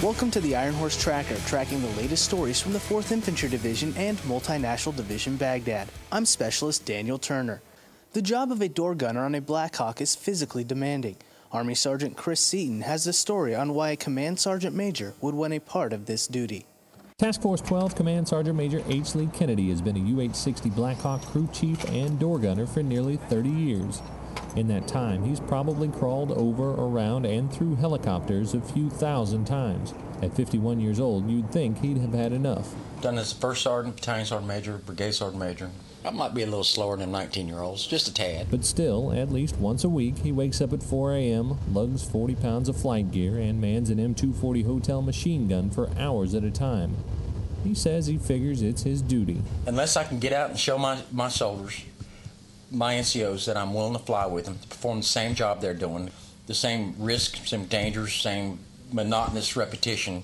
Welcome to the Ironhorse Tracker, tracking the latest stories from the 4th Infantry Division and Multinational Division Baghdad. I'm Specialist Daniel Turner. The job of a door gunner on a Black Hawk is physically demanding. Army Sergeant Chris Seaton has a story on why a Command Sergeant Major would want a part of this duty. Task Force 12 Command Sergeant Major H. Lee Kennedy has been a UH 60 Black Hawk crew chief and door gunner for nearly 30 years. In that time, he's probably crawled over, around, and through helicopters a few thousand times. At 51 years old, you'd think he'd have had enough. Done as first sergeant, battalion sergeant major, brigade sergeant major. I might be a little slower than 19 year olds, just a tad. But still, at least once a week, he wakes up at 4 a.m., lugs 40 pounds of flight gear, and mans an M240 hotel machine gun for hours at a time. He says he figures it's his duty. Unless I can get out and show my, my soldiers, my NCOs, that I'm willing to fly with them to perform the same job they're doing, the same risk, same dangers, same monotonous repetition,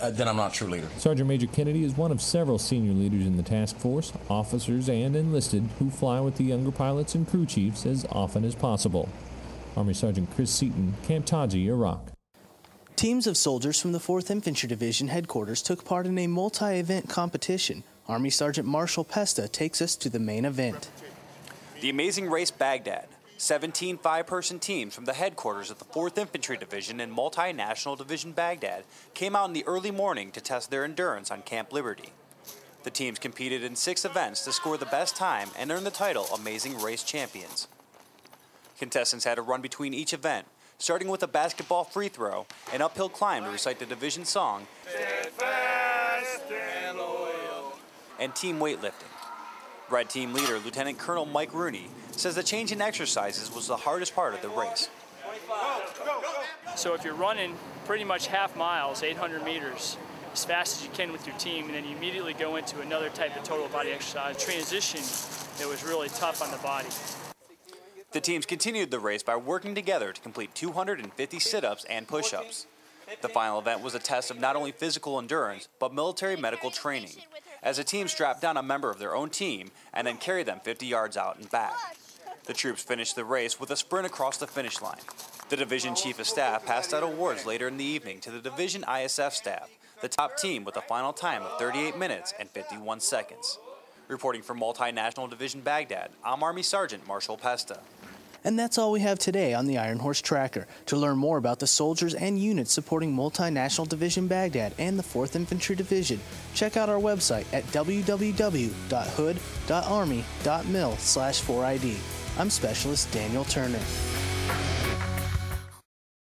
uh, then I'm not a true leader. Sergeant Major Kennedy is one of several senior leaders in the task force, officers and enlisted, who fly with the younger pilots and crew chiefs as often as possible. Army Sergeant Chris Seaton, Camp Taji, Iraq. Teams of soldiers from the 4th Infantry Division headquarters took part in a multi event competition. Army Sergeant Marshall Pesta takes us to the main event. The Amazing Race Baghdad. 17 five person teams from the headquarters of the 4th Infantry Division and Multinational Division Baghdad came out in the early morning to test their endurance on Camp Liberty. The teams competed in six events to score the best time and earn the title Amazing Race Champions. Contestants had to run between each event, starting with a basketball free throw, an uphill climb to recite the division song, and team weightlifting. Red Team leader Lieutenant Colonel Mike Rooney says the change in exercises was the hardest part of the race. So if you're running pretty much half miles, 800 meters, as fast as you can with your team, and then you immediately go into another type of total body exercise transition that was really tough on the body. The teams continued the race by working together to complete 250 sit-ups and push-ups. The final event was a test of not only physical endurance, but military medical training, as the team strapped down a member of their own team and then carried them 50 yards out and back. The troops finished the race with a sprint across the finish line. The division chief of staff passed out awards later in the evening to the division ISF staff, the top team with a final time of 38 minutes and 51 seconds. Reporting from Multinational Division Baghdad, I'm Army Sergeant Marshall Pesta. And that's all we have today on the Ironhorse Tracker. To learn more about the soldiers and units supporting Multinational Division Baghdad and the 4th Infantry Division, check out our website at www.hood.army.mil/4id. I'm Specialist Daniel Turner.